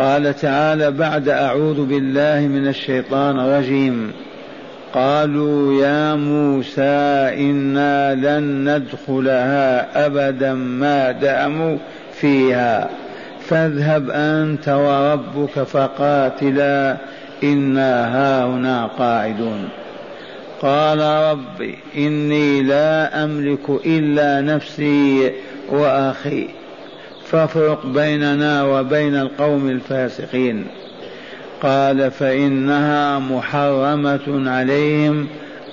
قال تعالى بعد أعوذ بالله من الشيطان الرجيم. قالوا يا موسى إنا لن ندخلها أبدا ما داموا فيها. فاذهب أنت وربك فقاتلا إنا هاهنا قاعدون. قال رب إني لا أملك إلا نفسي وأخي. فافرق بيننا وبين القوم الفاسقين. قال فإنها محرمة عليهم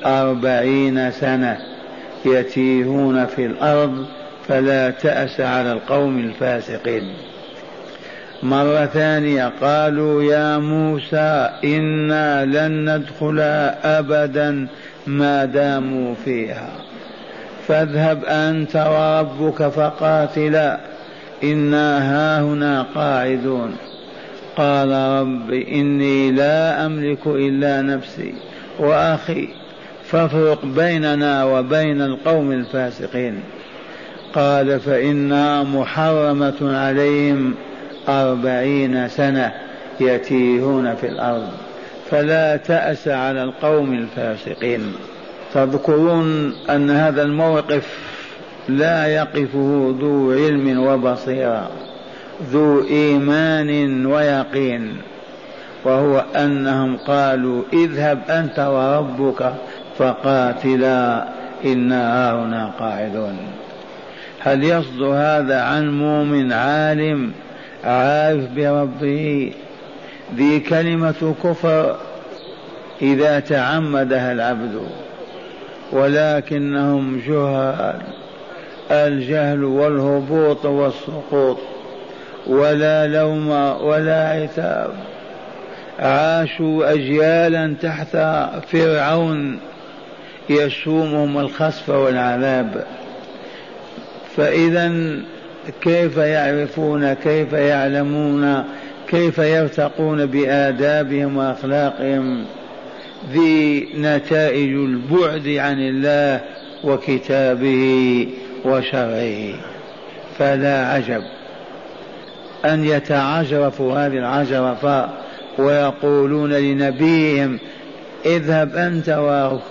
أربعين سنة يتيهون في الأرض فلا تأس على القوم الفاسقين. مرة ثانية قالوا يا موسى إنا لن ندخلها أبدا ما داموا فيها. فاذهب أنت وربك فقاتلا. إنا هاهنا قاعدون قال رب إني لا أملك إلا نفسي وأخي فافرق بيننا وبين القوم الفاسقين قال فإنها محرمة عليهم أربعين سنة يتيهون في الأرض فلا تأس على القوم الفاسقين تذكرون أن هذا الموقف لا يقفه ذو علم وبصيرة ذو إيمان ويقين. وهو أنهم قالوا اذهب أنت وربك فقاتلا أنا هنا قاعدون. هل يصدر هذا عن مؤمن عالم عارف بربه؟ ذي كلمة كفر إذا تعمدها العبد ولكنهم جهال. الجهل والهبوط والسقوط ولا لوم ولا عتاب. عاشوا أجيالا تحت فرعون يسومهم الخسف والعذاب. فإذا كيف يعرفون كيف يعلمون كيف يرتقون بآدابهم وأخلاقهم؟ ذي نتائج البعد عن الله وكتابه. وشرعه فلا عجب أن يتعجرفوا هذه العجرفة ويقولون لنبيهم اذهب أنت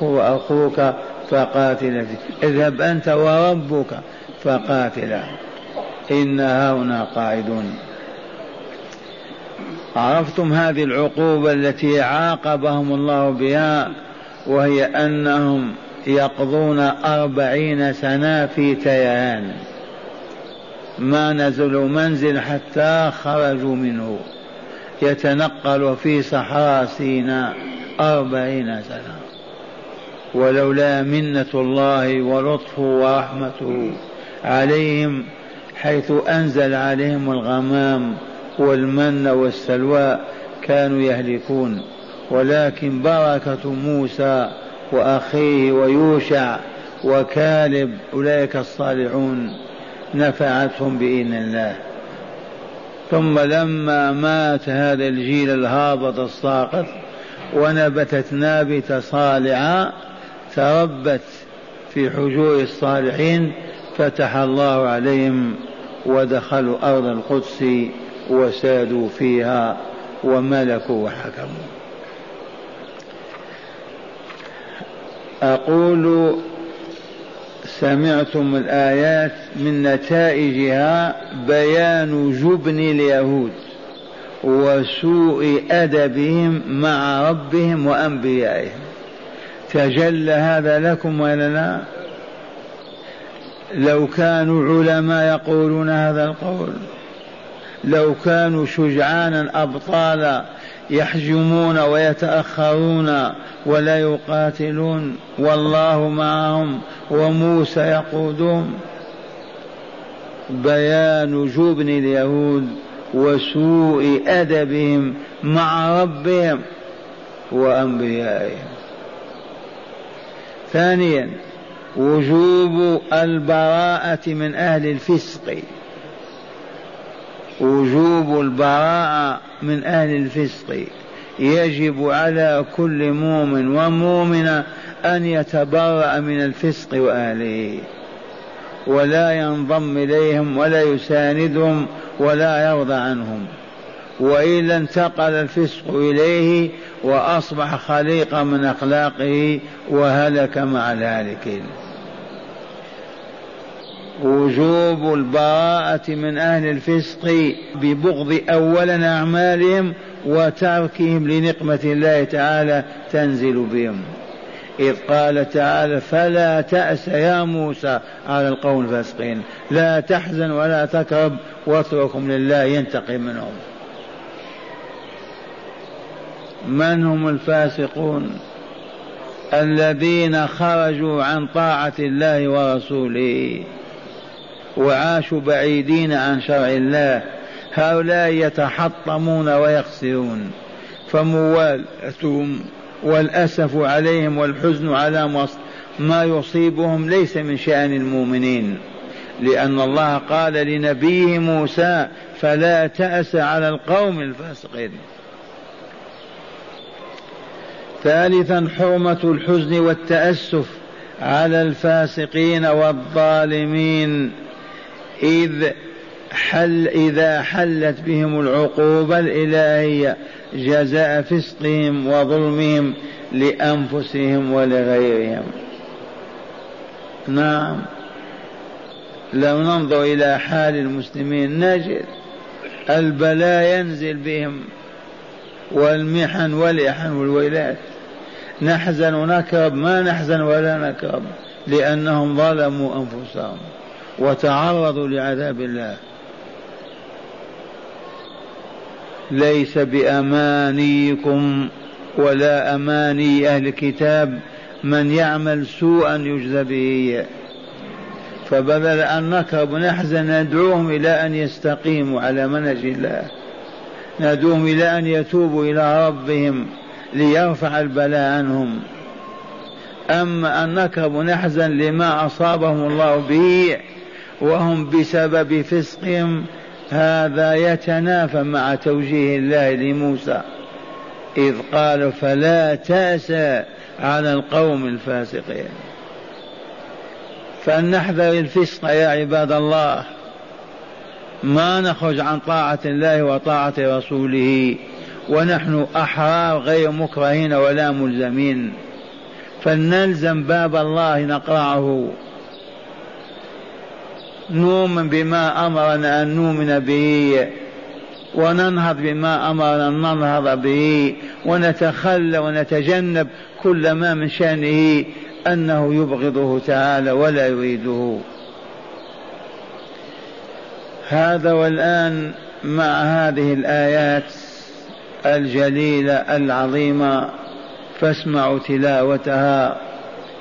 وأخوك فقاتلا اذهب أنت وربك فقاتلا إن هنا قاعدون. عرفتم هذه العقوبة التي عاقبهم الله بها وهي أنهم يقضون أربعين سنة في تيهان. ما نزلوا منزل حتى خرجوا منه. يتنقل في صحراء سيناء أربعين سنة. ولولا منة الله ولطفه ورحمته عليهم حيث أنزل عليهم الغمام والمن والسلوى كانوا يهلكون. ولكن بركة موسى وأخيه ويوشع وكالب أولئك الصالحون نفعتهم بإذن الله. ثم لما مات هذا الجيل الهابط الساقط ونبتت نابتة صالعة تربت في حجور الصالحين فتح الله عليهم ودخلوا أرض القدس وسادوا فيها وملكوا وحكموا. أقول سمعتم الآيات من نتائجها بيان جبن اليهود وسوء أدبهم مع ربهم وأنبيائهم. تجلى هذا لكم ولنا لو كانوا علماء يقولون هذا القول لو كانوا شجعانا أبطالا يحجمون ويتأخرون ولا يقاتلون والله معهم وموسى يقودهم. بيان جبن اليهود وسوء أدبهم مع ربهم وأنبيائهم. ثانيا وجوب البراءة من أهل الفسق. وجوب البراءة من أهل الفسق. يجب على كل مؤمن ومؤمنة أن يتبرأ من الفسق وأهله ولا ينضم إليهم ولا يساندهم ولا يرضى عنهم. وإلا انتقل الفسق إليه وأصبح خليقا من أخلاقه وهلك مع الهالكين وجوب البراءة من أهل الفسق ببغض أولا أعمالهم وتركهم لنقمة الله تعالى تنزل بهم. إذ قال تعالى فلا تأس يا موسى على القوم الفاسقين. لا تحزن ولا تكرب واتركهم لله ينتقم منهم. من هم الفاسقون؟ الذين خرجوا عن طاعة الله ورسوله. وعاشوا بعيدين عن شرع الله. هؤلاء يتحطمون ويخسرون. فموالتهم والأسف عليهم والحزن على ما يصيبهم ليس من شأن المؤمنين. لأن الله قال لنبيه موسى فلا تأس على القوم الفاسقين. ثالثا حرمة الحزن والتأسف على الفاسقين والظالمين. إذ حل إذا حلت بهم العقوبة الإلهية جزاء فسقهم وظلمهم لأنفسهم ولغيرهم. نعم. لو ننظر إلى حال المسلمين نجد البلاء ينزل بهم والمحن والإحن والويلات. نحزن ونكرب؟ ما نحزن ولا نكرب لأنهم ظلموا أنفسهم. وتعرضوا لعذاب الله. ليس بأمانيكم ولا أماني أهل الكتاب من يعمل سوءا يجزى به. فبدل أن نكرب ونحزن ندعوهم إلى أن يستقيموا على منهج الله. ندعوهم إلى أن يتوبوا إلى ربهم ليرفع البلاء عنهم. أما أن نكرب ونحزن لما أصابهم الله به وهم بسبب فسقهم هذا يتنافى مع توجيه الله لموسى. إذ قال فلا تأسى على القوم الفاسقين. فلنحذر الفسق يا عباد الله. ما نخرج عن طاعة الله وطاعة رسوله. ونحن أحرار غير مكرهين ولا ملزمين. فلنلزم باب الله نقرعه نؤمن بما أمرنا أن نؤمن به وننهض بما أمرنا أن ننهض به ونتخلى ونتجنب كل ما من شأنه أنه يبغضه تعالى ولا يريده. هذا والآن مع هذه الآيات الجليلة العظيمة فاسمعوا تلاوتها.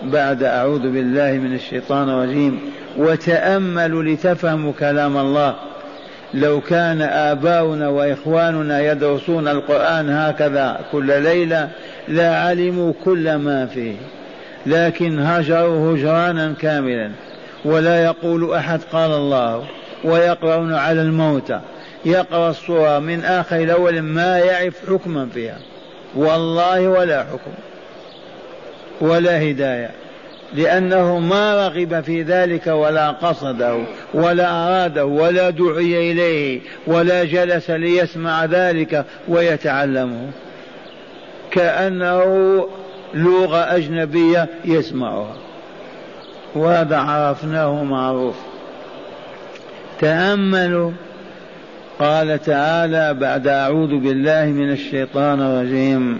بعد أعوذ بالله من الشيطان الرجيم. وتأملوا لتفهموا كلام الله. لو كان آباؤنا وإخواننا يدرسون القرآن هكذا كل ليلة لا علموا كل ما فيه. لكن هجروا هجرانا كاملا. ولا يقول أحد قال الله. ويقرؤون على الموتى يقرأ الصورة من آخر الأول ما يعرف حكما فيها. والله ولا حكم. ولا هداية لأنه ما رغب في ذلك ولا قصده ولا أراده ولا دعي إليه ولا جلس ليسمع ذلك ويتعلمه. كأنه لغة أجنبية يسمعها. وهذا عرفناه معروف. تأملوا قال تعالى بعد أعوذ بالله من الشيطان الرجيم.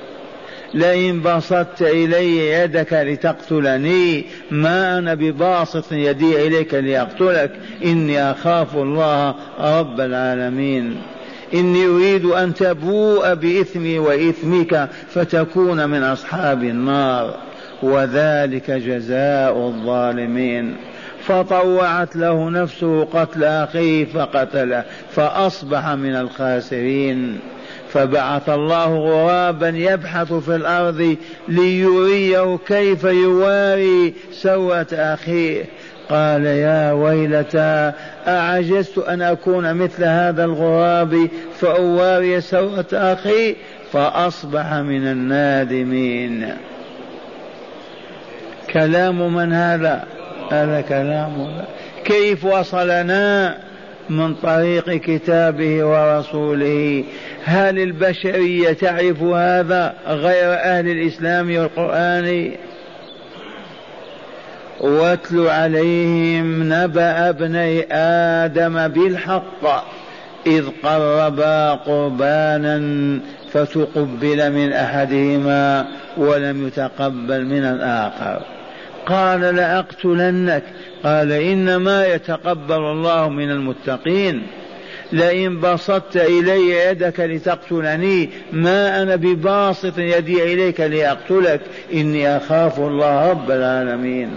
لئن بسطت إلي يدك لتقتلني ما أنا بباسط يدي إليك لأقتلك. إني أخاف الله رب العالمين. إني أريد أن تبوء بإثمي وإثمك فتكون من أصحاب النار. وذلك جزاء الظالمين. فطوعت له نفسه قتل أخيه فقتله فأصبح من الخاسرين. فبعث الله غرابا يبحث في الأرض ليريه كيف يواري سوءة أخيه. قال يا ويلتى أعجزت أن أكون مثل هذا الغراب فأواري سوءة أخي فأصبح من النادمين. كلام من هذا؟ هذا كلام. كيف وصلنا من طريق كتابه ورسوله؟ هل البشرية تعرف هذا غير أهل الإسلام والقرآن؟ واتل عليهم نبأ ابني آدم بالحق إذ قربا قربانا فتقبل من أحدهما ولم يتقبل من الآخر. قال لأقتلنك قال إنما يتقبل الله من المتقين. لئن بسطت إلي يدك لتقتلني ما أنا بباسط يدي إليك لأقتلك. إني أخاف الله رب العالمين.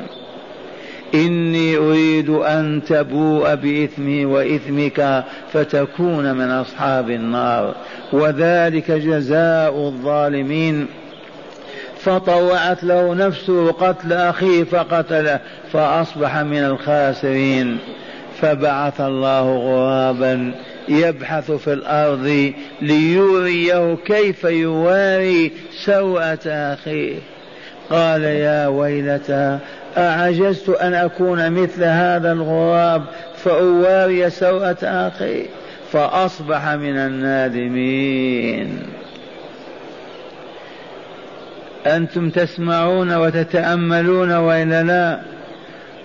إني أريد أن تبوء بإثمي وإثمك فتكون من أصحاب النار. وذلك جزاء الظالمين. فطوعت له نفسه قتل أخيه فقتله فأصبح من الخاسرين. فبعث الله غرابا يبحث في الأرض ليريه كيف يواري سوءة أخيه. قال يا ويلتى أعجزت أن أكون مثل هذا الغراب فأواري سوءة أخي فأصبح من النادمين. أنتم تسمعون وتتأملون وإلا لا؟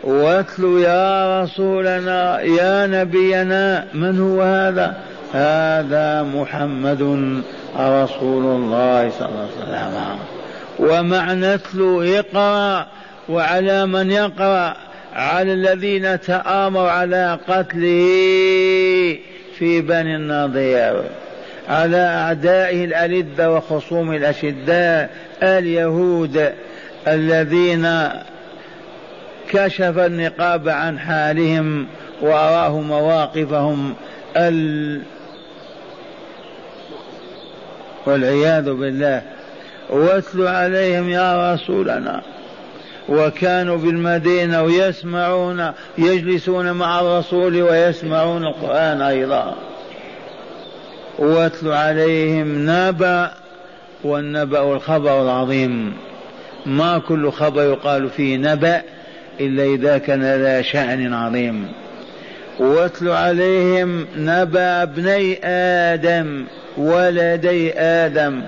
واتلوا يا رسولنا يا نبينا من هو هذا؟ هذا محمد رسول الله صلى الله عليه وسلم. ومعنى اتلو اقرأ وعلى من يقرأ على الذين تآمروا على قتله في بني النضير على أعدائه الألدة وخصوم الأشداء اليهود الذين كشف النقاب عن حالهم وأراه مواقفهم ال... والعياذ بالله. واتل عليهم يا رسولنا. وكانوا بالمدينة ويسمعون يجلسون مع الرسول ويسمعون القرآن أيضا. واتل عليهم نبأ والنبأ الخبر العظيم. ما كل خبر يقال فيه نبأ إلا إذا كان ذا شأن عظيم. واتل عليهم نبأ ابني آدم ولدي آدم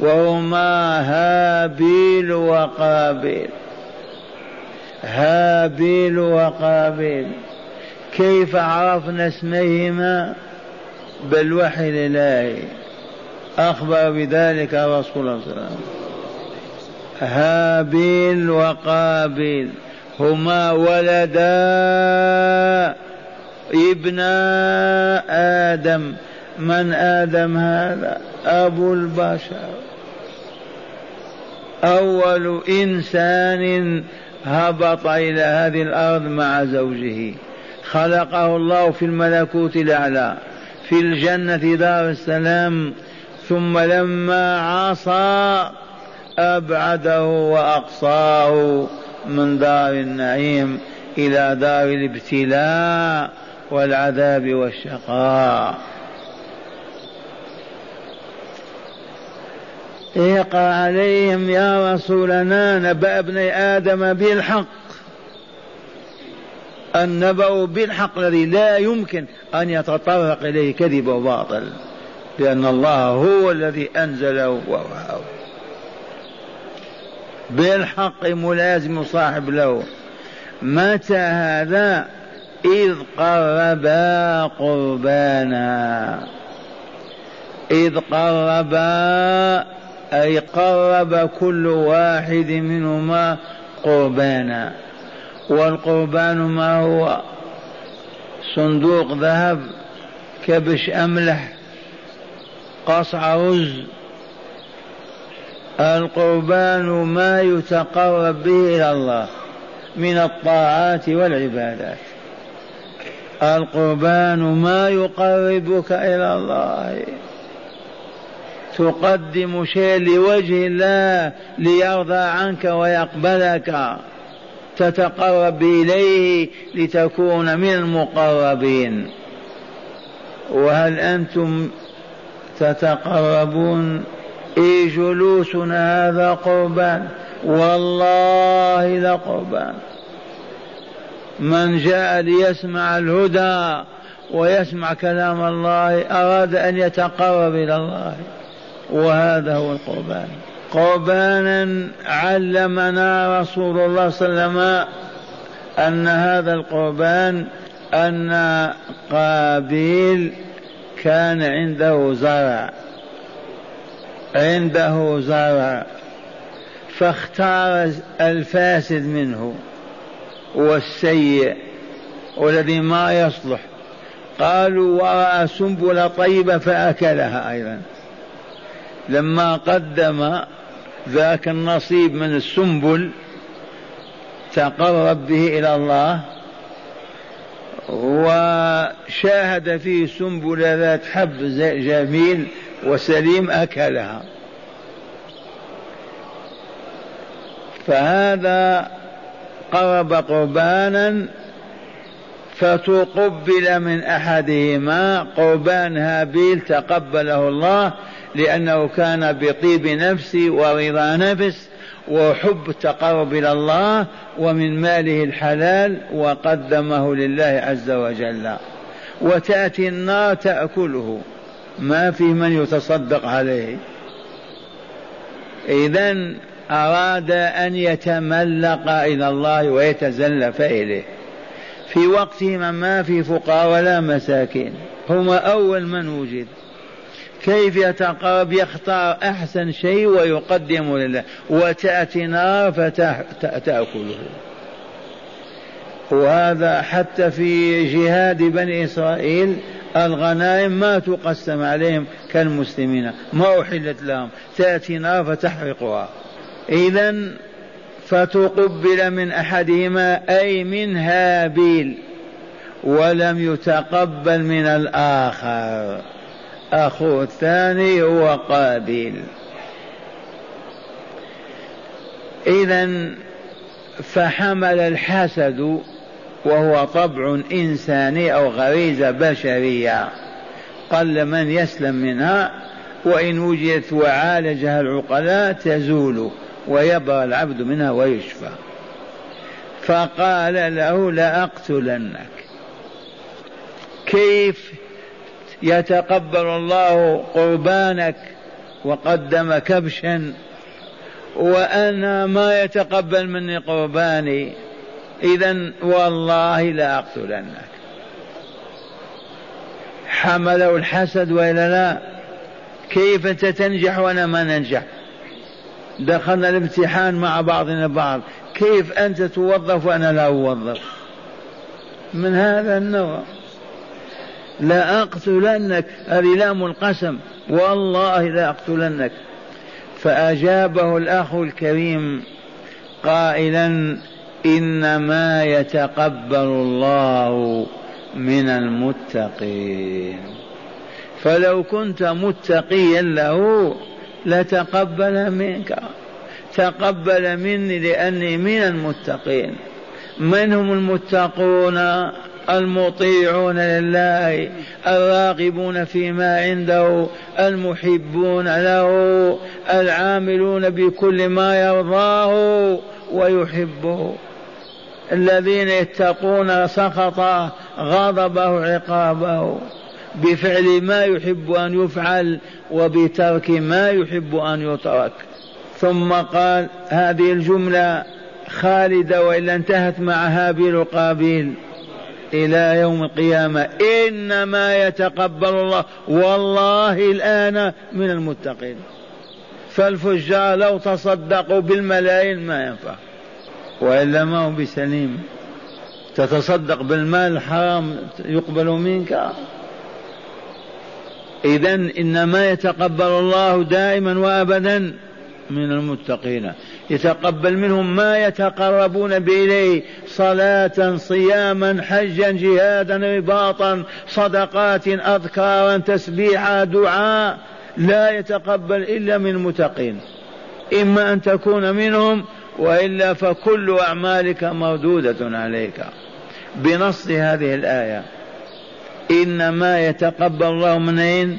وهما هابيل وقابيل. هابيل وقابيل. كيف عرفنا اسميهما؟ بالوحي الإلهي. أخبر بذلك رسول الله صلى الله عليه وسلم. هابيل وقابيل. هما ولدا ابن آدم. من آدم هذا؟ أبو البشر. أول إنسان هبط إلى هذه الأرض مع زوجه. خلقه الله في الملكوت الأعلى في الجنة دار السلام. ثم لما عصى أبعده وأقصاه. من دار النعيم إلى دار الابتلاء والعذاب والشقاء. اقرأ عليهم يا رسولنا نبأ ابني آدم بالحق. النبأ بالحق الذي لا يمكن أن يتطرق إليه كذب وباطل لأن الله هو الذي أنزله ووهبه بالحق ملازم صاحب له. متى هذا؟ إذ قربا قربانا. إذ قربا أي قرب كل واحد منهما قربانا. والقربان ما هو؟ صندوق ذهب كبش أملح قصع رز القربان ما يتقرب به إلى الله من الطاعات والعبادات. القربان ما يقربك إلى الله. تقدم شيء لوجه الله ليرضى عنك ويقبلك. تتقرب إليه لتكون من المقربين. وهل أنتم تتقربون إي جلوسنا هذا قربان؟ والله لقربان من جاء ليسمع الهدى ويسمع كلام الله أراد أن يتقرب إلى الله. وهذا هو القربان. قربانا علمنا رسول الله صلى الله عليه وسلم أن هذا القربان أن قابيل كان عنده زرع. عنده زرع فاختار الفاسد منه والسيء والذي ما يصلح. قالوا ورأى سنبلة طيبة فأكلها أيضا. لما قدم ذاك النصيب من السنبل تقرب به إلى الله وشاهد فيه سنبلة ذات حب جميل وسليم أكلها. فهذا قرب قربانا فتقبل من أحدهما قربان هابيل تقبله الله لأنه كان بطيب نفس ورضا نفس وحب التقرب إلى الله ومن ماله الحلال وقدمه لله عز وجل. وتأتي النار تأكله. ما في من يتصدق عليه. اذا أراد أن يتملق إلى الله ويتزلف إليه. في وقتهما ما في فقراء ولا مساكين. هم أول من وجد. كيف يتقرب؟ يختار أحسن شيء ويقدم لله. وتأتي نار فتأكله. وهذا حتى في جهاد بني إسرائيل الغنائم ما تقسم عليهم كالمسلمين ما أحلت لهم تأتي نار فتحرقها. إذا فتقبل من أحدهما أي من هابيل ولم يتقبل من الآخر. اخوه الثاني هو قابيل. اذا فحمل الحسد وهو طبع إنساني أو غريزة بشرية. قل من يسلم منها وإن وجدت وعالجها العقلاء تزول ويبرى العبد منها ويشفى. فقال له لأقتلنك كيف يتقبل الله قربانك وقدم كبشا؟ وأنا ما يتقبل مني قرباني. إذا والله لأقتلنك حمله الحسد وإلا لا؟ كيف أنت تنجح وأنا ما ننجح؟ دخلنا الامتحان مع بعضنا بعض. كيف أنت توظف وأنا لا أوظف؟ من هذا النوع. لأقتلنك هذه لام القسم. والله لأقتلنك فأجابه الأخ الكريم قائلا إنما يتقبل الله من المتقين. فلو كنت متقيا له لتقبل منك. تقبل مني لأني من المتقين. من هم المتقون؟ المطيعون لله الراغبون فيما عنده المحبون له العاملون بكل ما يرضاه ويحبه. الذين يتقون سخطه غضبه عقابه بفعل ما يحب أن يفعل وبترك ما يحب أن يترك. ثم قال هذه الجملة خالدة والا انتهت مع هابيل وقابيل إلى يوم القيامة. إنما يتقبل الله والله الآن من المتقين. فالفجار لو تصدقوا بالملايين ما ينفع. وإلا ما هو بسليم. تتصدق بالمال الحرام يقبل منك؟ إذا إنما يتقبل الله دائما وأبدا من المتقين. يتقبل منهم ما يتقربون بإليه صلاة صياما حجا جهادا رباطا صدقات أذكارا تسبيحا دعاء. لا يتقبل إلا من المتقين. إما أن تكون منهم وإلا فكل أعمالك مردودة عليك. بنص هذه الآية. إنما يتقبل الله منين؟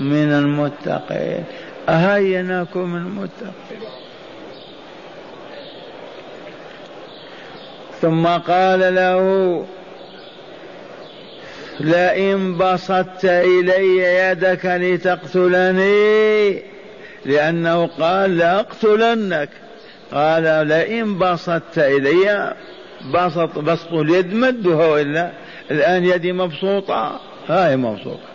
من المتقين. أهيناكم من المتقين. ثم قال له لئن بسطت إلي يدك لتقتلني لأنه قال لأقتلنك قال لئن بسطت إلي بسط بسط اليد مدها وإلا الآن يدي مبسوطة. هاي مبسوطة.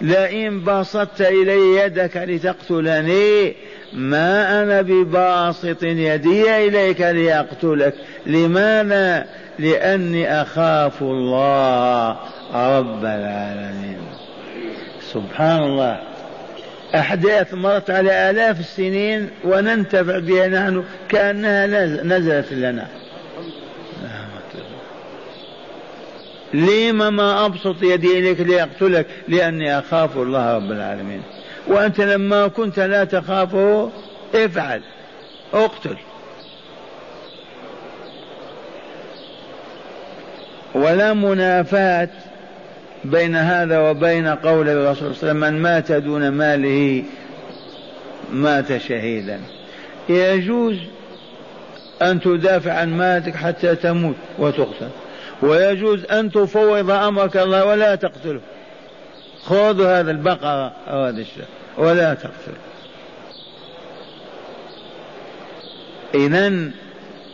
لئن بسطت إلي يدك لتقتلني ما أنا بباسط يدي إليك لأقتلك لماذا؟ لأني أخاف الله رب العالمين. سبحان الله. أحداث مرت على آلاف السنين وننتفع بها نحن كأنها نزلت لنا. لما ما أبسط يدي إليك لأقتلك لأني أخاف الله رب العالمين. وأنت لما كنت لا تخافه افعل اقتل. ولا منافاة بين هذا وبين قول الرسول صلى الله عليه وسلم من مات دون ماله مات شهيدا. يجوز أن تدافع عن مالك حتى تموت وتقتل. ويجوز أن تفوض أمرك الله ولا تقتله. خذوا هذا البقرة أو هذا الشيء ولا تقتله. إذا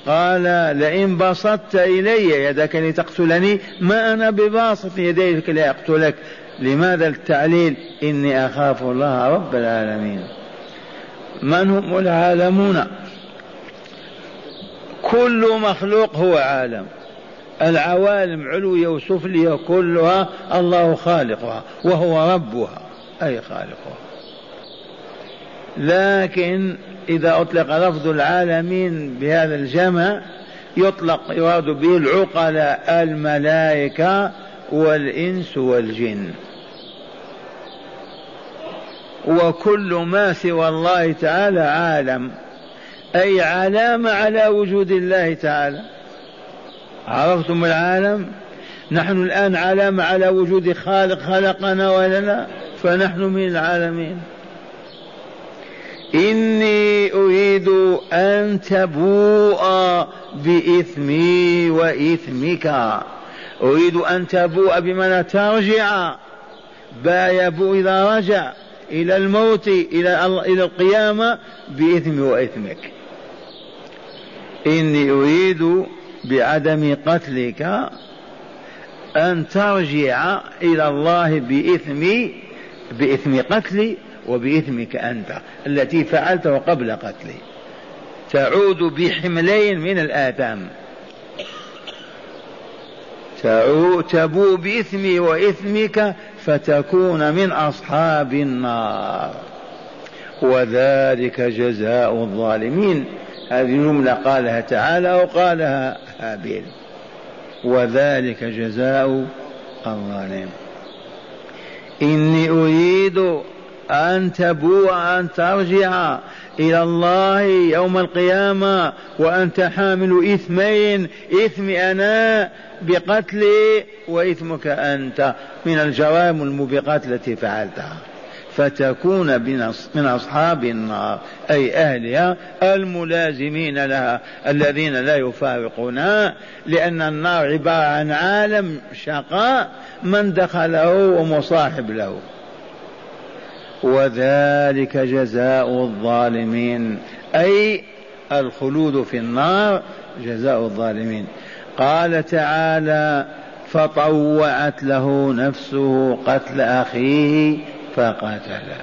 قال لئن بسطت إلي يدك لتقتلني ما أنا بباسط يديك لأقتلك. لماذا التعليل؟ إني أخاف الله رب العالمين. من هم العالمون؟ كل مخلوق هو عالم. العوالم علوية وسفلية كلها الله خالقها وهو ربها أي خالقها. لكن إذا أطلق لفظ العالمين بهذا الجمع يطلق يراد به العقلاء الملائكة والإنس والجن. وكل ما سوى الله تعالى عالم. أي علامة على وجود الله تعالى. عرفتم العالم؟ نحن الآن علامة على وجود خالق خلقنا ولا لا فنحن من العالمين. إني أريد أن تبوء بإثمي وإثمك. أريد أن تبوء بمعنى ترجع. با يبوء إذا رجع. إلى الموت إلى إلى القيامة بإثمي وإثمك. إني أريد بعدم قتلك أن ترجع إلى الله بإثمي بإثم قتلي. وبإثمك أنت التي فعلته قبل قتلي. تعود بحملين من الآثام. تبو بإثمي وإثمك فتكون من أصحاب النار. وذلك جزاء الظالمين. هذه جملة قالها تعالى وقالها هابيل وذلك جزاء الظالمين. إني أريد أن تبوء أن ترجع إلى الله يوم القيامة وأنت حامل إثمين إثمي أنا بقتلي وإثمك أنت من الجرائم الموبقات التي فعلتها. فتكون من أصحاب النار أي أهلها الملازمين لها الذين لا يفارقونها لأن النار عبارة عن عالم شقاء من دخله ومصاحب له. وذلك جزاء الظالمين. أي الخلود في النار جزاء الظالمين. قال تعالى فطوعت له نفسه قتل أخيه فقتله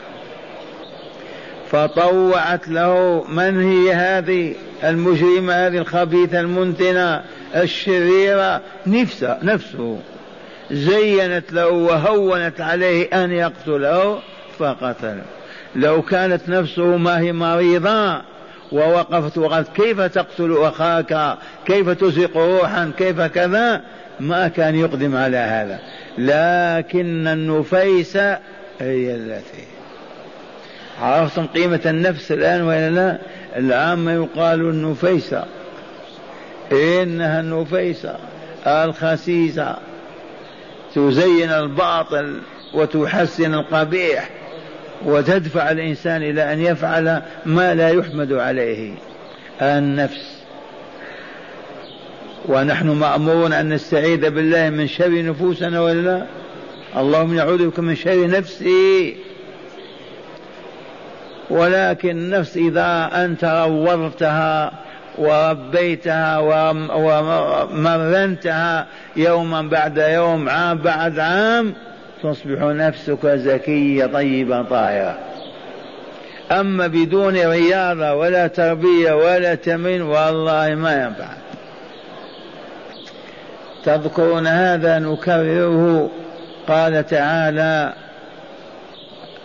فطوعت له من هي هذه؟ المجرمة هذه الخبيثة المنتنة الشريرة. نفسه نفسه. زينت له وهونت عليه أن يقتله. فقتل لو كانت نفسه ما هي مريضة ووقفت وقالت كيف تقتل أخاك؟ كيف تزق روحا؟ كيف كذا؟ ما كان يقدم على هذا. لكن النفيس هي التي. عرفتم قيمة النفس الآن ولا لا؟ العامة يقال النفيسة إنها النفيسة الخسيسة. تزين الباطل وتحسن القبيح. وتدفع الإنسان إلى أن يفعل ما لا يحمد عليه النفس. ونحن مأمورون أن نستعيذ بالله من شر نفوسنا ولا لا؟ اللهم نعوذ بك من شر نفسي. ولكن النفس إذا أنت روضتها وربيتها ومرنتها يوما بعد يوم عام بعد عام تصبح نفسك زكية طيبة طاهرة. أما بدون رياضة ولا تربية ولا تمرين والله ما ينفع. تذكرون هذا نكرره؟ قال تعالى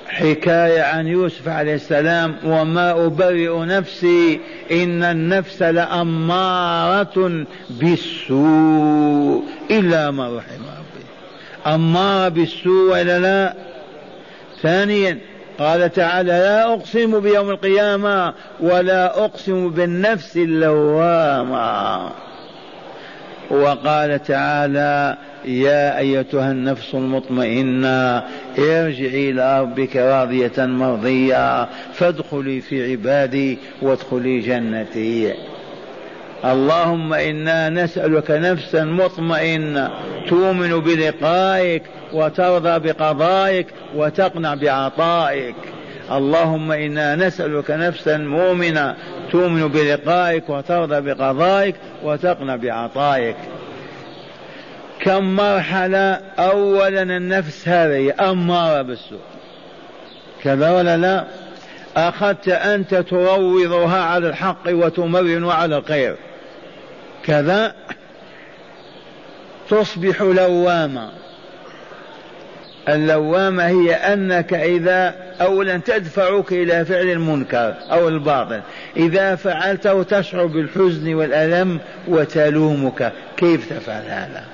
حكاية عن يوسف عليه السلام وما أبرئ نفسي إن النفس لأمارة بالسوء إلا ما رحم ربي أمارة بالسوء ولا لا؟ ثانيا قال تعالى لا أقسم بيوم القيامة ولا أقسم بالنفس اللوامة. وقال تعالى يا أيتها النفس المطمئنة ارجعي إلى ربك راضية مرضية فادخلي في عبادي وادخلي جنتي. اللهم إنا نسألك نفسا مطمئنة تؤمن بلقائك وترضى بقضائك وتقنع بعطائك. اللهم إنا نسألك نفسا مؤمنة تؤمن بلقائك وترضى بقضائك وتقنع بعطائك. كم مرحلة أولا النفس هذه؟ أمارة بالسوء؟ كذا ولا لا؟ أخذت أنت تروضها على الحق وتمرن على الخير. كذا تصبح لوامة اللوامة هي أنك إذا أولا تدفعك إلى فعل المنكر أو الباطل. إذا فعلته تشعر بالحزن والألم وتلومك. كيف تفعل هذا؟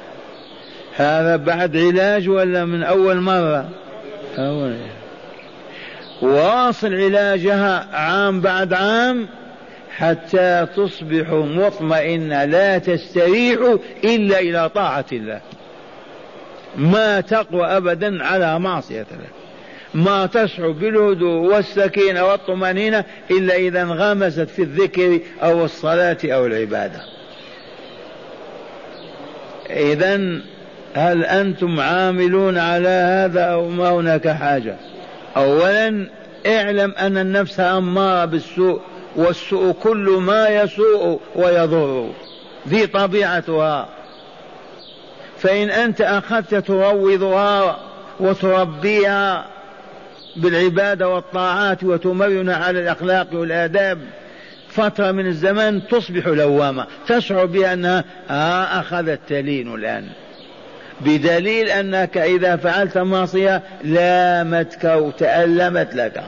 هذا بعد علاج ولا من أول مرة؟ أول واصل علاجها عام بعد عام حتى تصبح مطمئنة لا تستريح إلا إلى طاعة الله. ما تقوى أبدا على معصية الله. ما تشعر بالهدوء والسكينة والطمأنينة إلا إذا انغمست في الذكر أو الصلاة أو العبادة. إذا هل أنتم عاملون على هذا أو ما هناك حاجة؟ أولا اعلم أن النفس أمارة بالسوء والسوء كل ما يسوء ويضر. ذي طبيعتها. فإن أنت أخذت تروضها وتربيها بالعبادة والطاعات وتمرن على الأخلاق والآداب فترة من الزمن تصبح لوامة. تشعر بأنها آه أخذت تلين الآن. بدليل أنك إذا فعلت معصية لامتك وتألمت لك.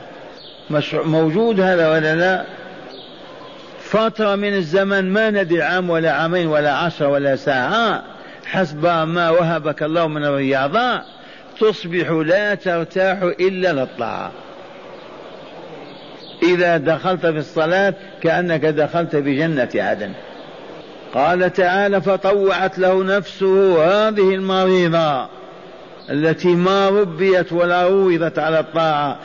موجود هذا ولا لا؟ فترة من الزمن ما ندري عام ولا عامين ولا عشرة ولا ساعة. حسب ما وهبك الله من الرياضة تصبح لا ترتاح إلا للطاعة. إذا دخلت في الصلاة كأنك دخلت بجنة عدن. قال تعالى فطوعت له نفسه هذه المريضة التي ما ربيت ولا روضت على الطاعة.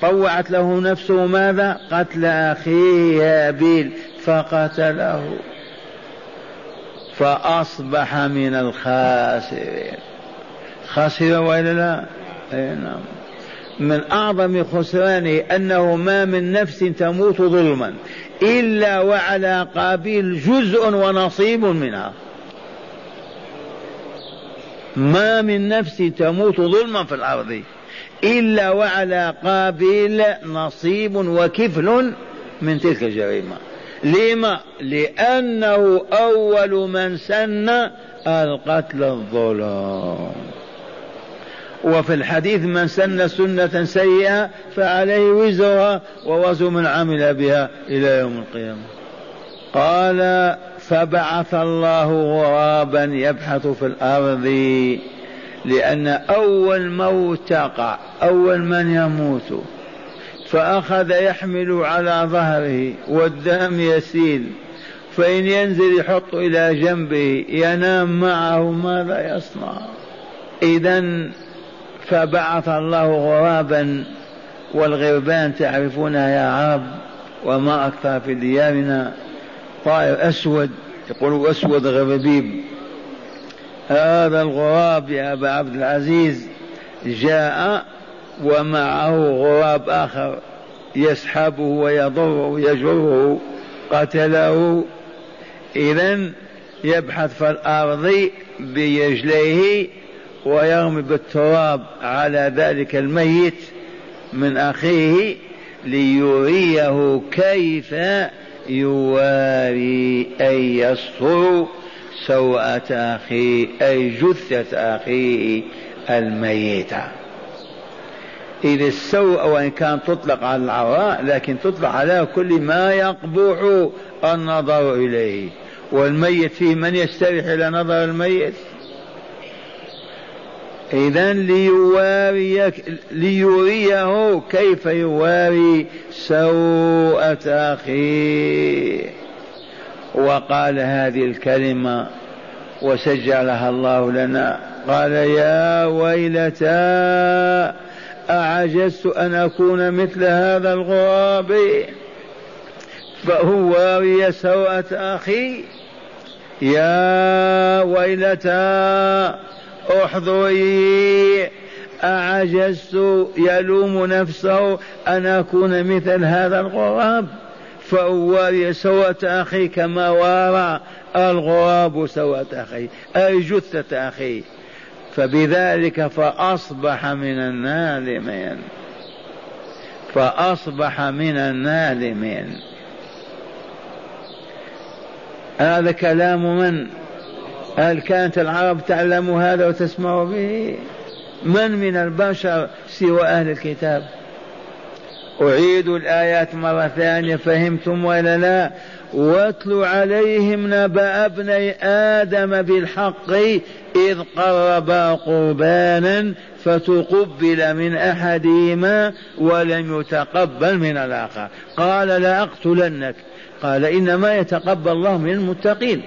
طوعت له نفسه ماذا؟ قتل أخيه هابيل فقتله. فأصبح من الخاسرين. خسر وإلا لا؟ نعم. من أعظم خسرانه أنه ما من نفس تموت ظلما إلا وعلى قابيل جزء ونصيب منها. ما من نفس تموت ظلما في الأرض. إلا وعلى قابيل نصيب وكفل من تلك الجريمة. لما؟ لأنه أول من سن القتل الظلم وفي الحديث من سن سنة سيئة فعليه وزرها ووزر من عمل بها إلى يوم القيامة. قال فبعث الله غرابا يبحث في الأرض لأن أول موت تقع أول من يموت. فأخذ يحمل على ظهره والدم يسيل فإن ينزل يحط إلى جنبه ينام معه ماذا يصنع. إذا فبعث الله غرابا والغربان تعرفونها يا عرب وما أكثر في ديارنا. طائر أسود يقولوا أسود غربيب. هذا الغراب يا أبا عبد العزيز جاء ومعه غراب آخر يسحبه ويضره ويجره قتله. إذا يبحث في الأرض برجليه ويرمي بالتراب على ذلك الميت من أخيه ليريه كيف يواري أي يستر سوءة أخيه أي جثة أخيه الميتة. إذا السوء وإن كان تطلق على العراء لكن تطلق على كل ما يقبح النظر إليه. والميت فيه من يستريح إلى نظر الميت؟ إذا ليواريك ليريه كيف يواري سوءة أخيه وقال هذه الكلمة وسجلها الله لنا. قال يا ويلتى أعجزت أن أكون مثل هذا الغراب؟ فهو سوءة أخي. يا ويلتى احضري. أعجزت يلوم نفسه أن أكون مثل هذا الغراب؟ فأواري سوءة أخي كما وارى الغراب سوءة أخي أي جثة أخي. فبذلك فأصبح من النادمين فأصبح من النادمين هذا كلام من؟ هل كانت العرب تعلم هذا وتسمع به؟ من من البشر سوى أهل الكتاب؟ أعيد الآيات مرة ثانية فهمتم ولا لا؟ واتل عليهم نبأ ابني آدم بالحق إذ قربا قربانا فتقبل من أحدهما ولم يتقبل من الآخر. قال لأقتلنك قال إنما يتقبل الله من المتقين.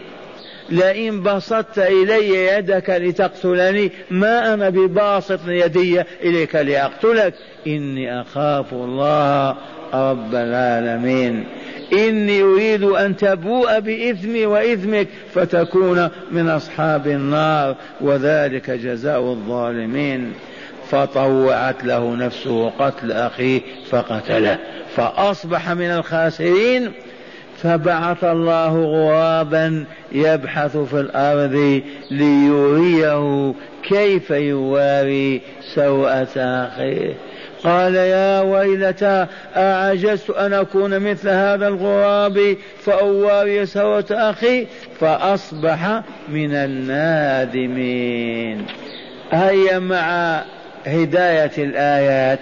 لئن بسطت إلي يدك لتقتلني ما أنا بباسط يدي إليك لأقتلك. إني أخاف الله رب العالمين. إني أريد أن تبوء بإثمي وإثمك فتكون من أصحاب النار وذلك جزاء الظالمين. فطوعت له نفسه قتل أخيه فقتله. فأصبح من الخاسرين فبعث الله غرابا يبحث في الأرض ليريه كيف يواري سوءة اخيه قال يا ويلتى أعجزت أن أكون مثل هذا الغراب فأواري سوءة أخي فأصبح من النادمين. هيا مع هداية الآيات.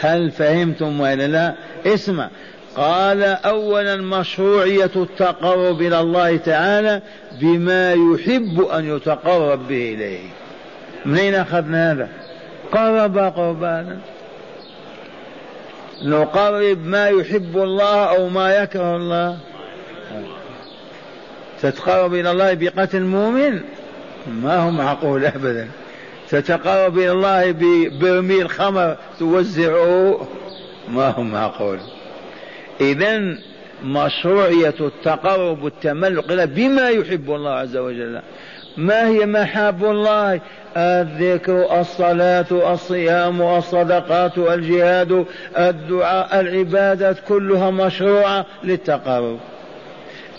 هل فهمتم ولا لا؟ اسمع قال اولا مشروعية التقرب إلى الله تعالى بما يحب أن يتقرب به إليه. منين أخذنا هذا؟ قرب قربانا. نقرب ما يحب الله أو ما يكره الله. تتقرب إلى الله بقتل مؤمن؟ ما هو معقول ابدا. تتقرب إلى الله ببرميل خمر توزعه؟ ما هو معقول. إذا مشروعية التقرب والتملق بما يحب الله عز وجل. ما هي محاب الله؟ الذكر الصلاة الصيام الصدقات الجهاد الدعاء العبادات كلها مشروعة للتقرب.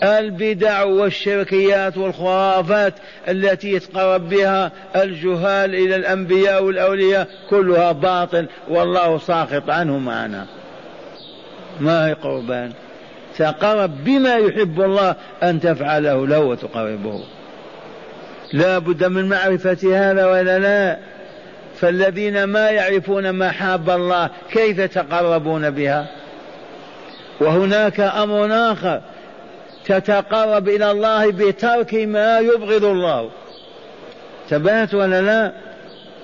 البدع والشركيات والخرافات التي يتقرب بها الجهال إلى الأنبياء والأولياء كلها باطل والله ساخط عنه معنا. ما هي قربان. تقرب بما يحب الله أن تفعله له وتقربه. لا بد من معرفة هذا ولا لا؟ فالذين ما يعرفون محاب الله كيف يتقربون بها؟ وهناك أمر آخر. تتقرب إلى الله بترك ما يبغض الله. تبات ولا لا؟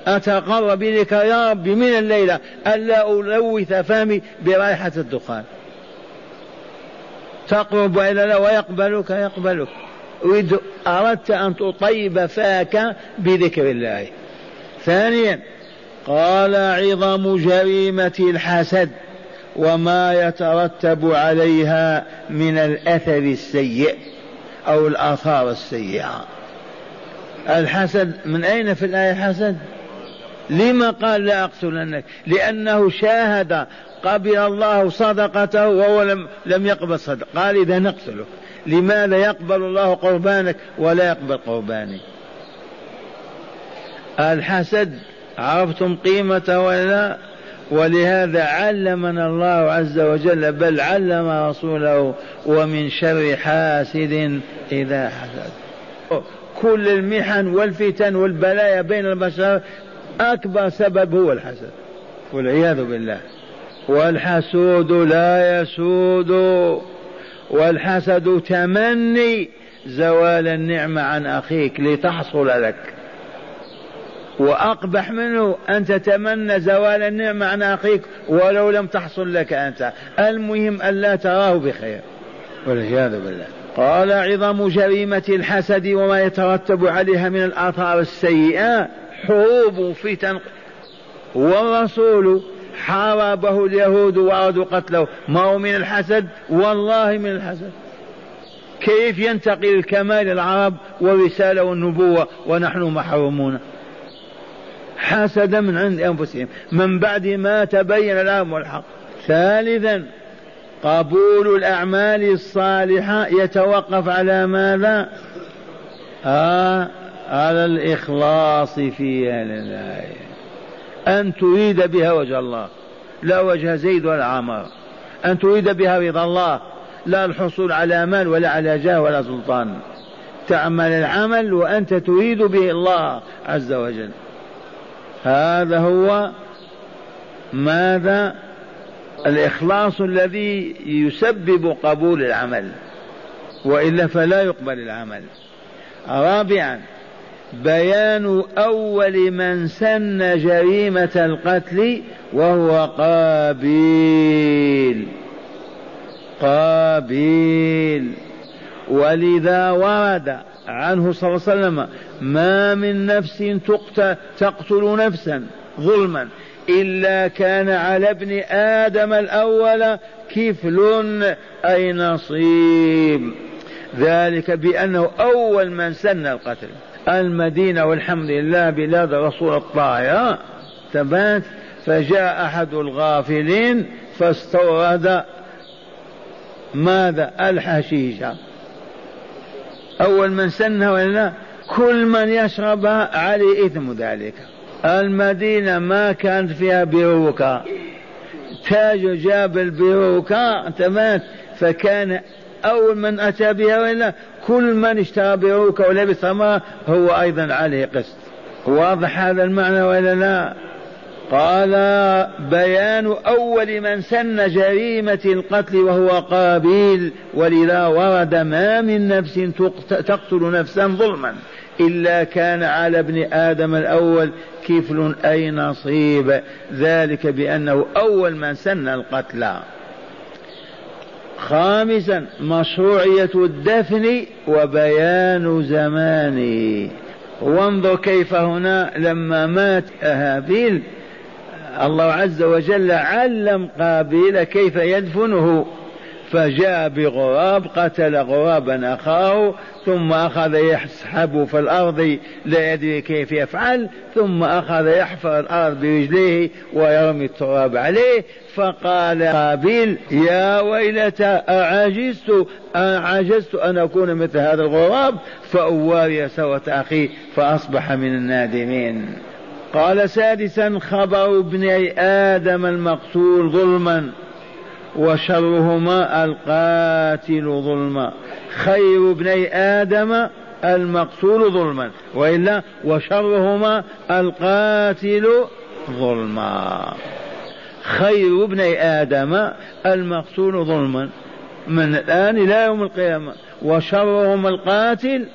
أتقرب إليك يا رب من الليلة ألا ألوث فمي برائحة الدخان. تقرب إلى الله ويقبلك يقبلك. أريد أردت أن تطيب فاك بذكر الله. ثانيا قال عظم جريمة الحسد وما يترتب عليها من الأثر السيء أو الآثار السيئة. الحسد من أين في الآية حسد لما قال لا أقتلنك؟ لأنه شاهد قبل الله صدقته وهو لم, لم يقبل صدق. قال إذا نقتلك لماذا يقبل الله قربانك ولا يقبل قرباني؟ الحسد عرفتم قيمته ولا؟ ولهذا علمنا الله عز وجل بل علم رسوله ومن شر حاسد إذا حسد. كل المحن والفتن والبلايا بين البشر أكبر سبب هو الحسد. والعياذ بالله. والحسود لا يسود. والحسد تمني زوال النعمة عن أخيك لتحصل لك. وأقبح منه أن تتمنى زوال النعمة عن أخيك ولو لم تحصل لك أنت. المهم ألا تراه بخير. والعياذ بالله. قال عظم جريمة الحسد وما يترتب عليها من الآثار السيئة حروب فتن والرسول حاربه اليهود وأرادوا قتله. ما هو من الحسد؟ والله من الحسد. كيف ينتقل الكمال العرب والرسالة والنبوة ونحن محرومون؟ حسد من عند أنفسهم. من بعد ما تبين لهم الحق. ثالثا قبول الأعمال الصالحة. يتوقف على ماذا؟ آه على الإخلاص فيها لله أن تريد بها وجه الله لا وجه زيد ولا عمر. أن تريد بها رضا الله لا الحصول على مال ولا على جاه ولا سلطان. تعمل العمل وأنت تريد به الله عز وجل. هذا هو ماذا؟ الإخلاص الذي يسبب قبول العمل. وإلا فلا يقبل العمل. رابعا بيان أول من سن جريمة القتل وهو قابيل. قابيل. ولذا ورد عنه صلى الله عليه وسلم ما من نفس تقتل, تقتل نفسا ظلما إلا كان على ابن آدم الأول كفل أي نصيب. ذلك بأنه أول من سن القتل. المدينة والحمد لله بلاد رسول الطاهرة ثبات فجاء أحد الغافلين فاستورد ماذا؟ الحشيشة أول من سنها ولا؟ كل من يشربها عليه إثم ذلك. المدينة ما كانت فيها بيروكة تاج جاب البيروكة تمات فكان أول من أتى بها وإلا كل من اشترى بيروكة ولبس خمرة هو أيضا عليه قسط. واضح هذا المعنى ولا لا؟ قال بيان أول من سن جريمة القتل وهو قابيل ولذا ورد ما من نفس تقتل نفسا ظلما إلا كان على ابن آدم الأول كفل أي نصيب. ذلك بأنه أول من سن القتل. خامسا مشروعية الدفن وبيان زمانه وانظر كيف هنا لما مات هابيل الله عز وجل علم قابيل كيف يدفنه. فجاء بغراب قتل غرابا أخاه ثم أخذ يسحب في الأرض لا يدري كيف يفعل ثم أخذ يحفر الأرض برجليه ويرمي التراب عليه فقال قابيل يا ويلتى أعجزت أعجزت أن أكون مثل هذا الغراب؟ فأواري سوة أخي فأصبح من النادمين. قال سادسا خبر ابني آدم المقتول ظلما. وشرهما القاتل ظلما. خير ابني آدم المقتول ظلما. وإلا وشرهما القاتل ظلما. خير ابني آدم المقتول ظلما. من الآن إلى يوم القيامة. وشرهم القاتل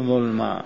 ظلما.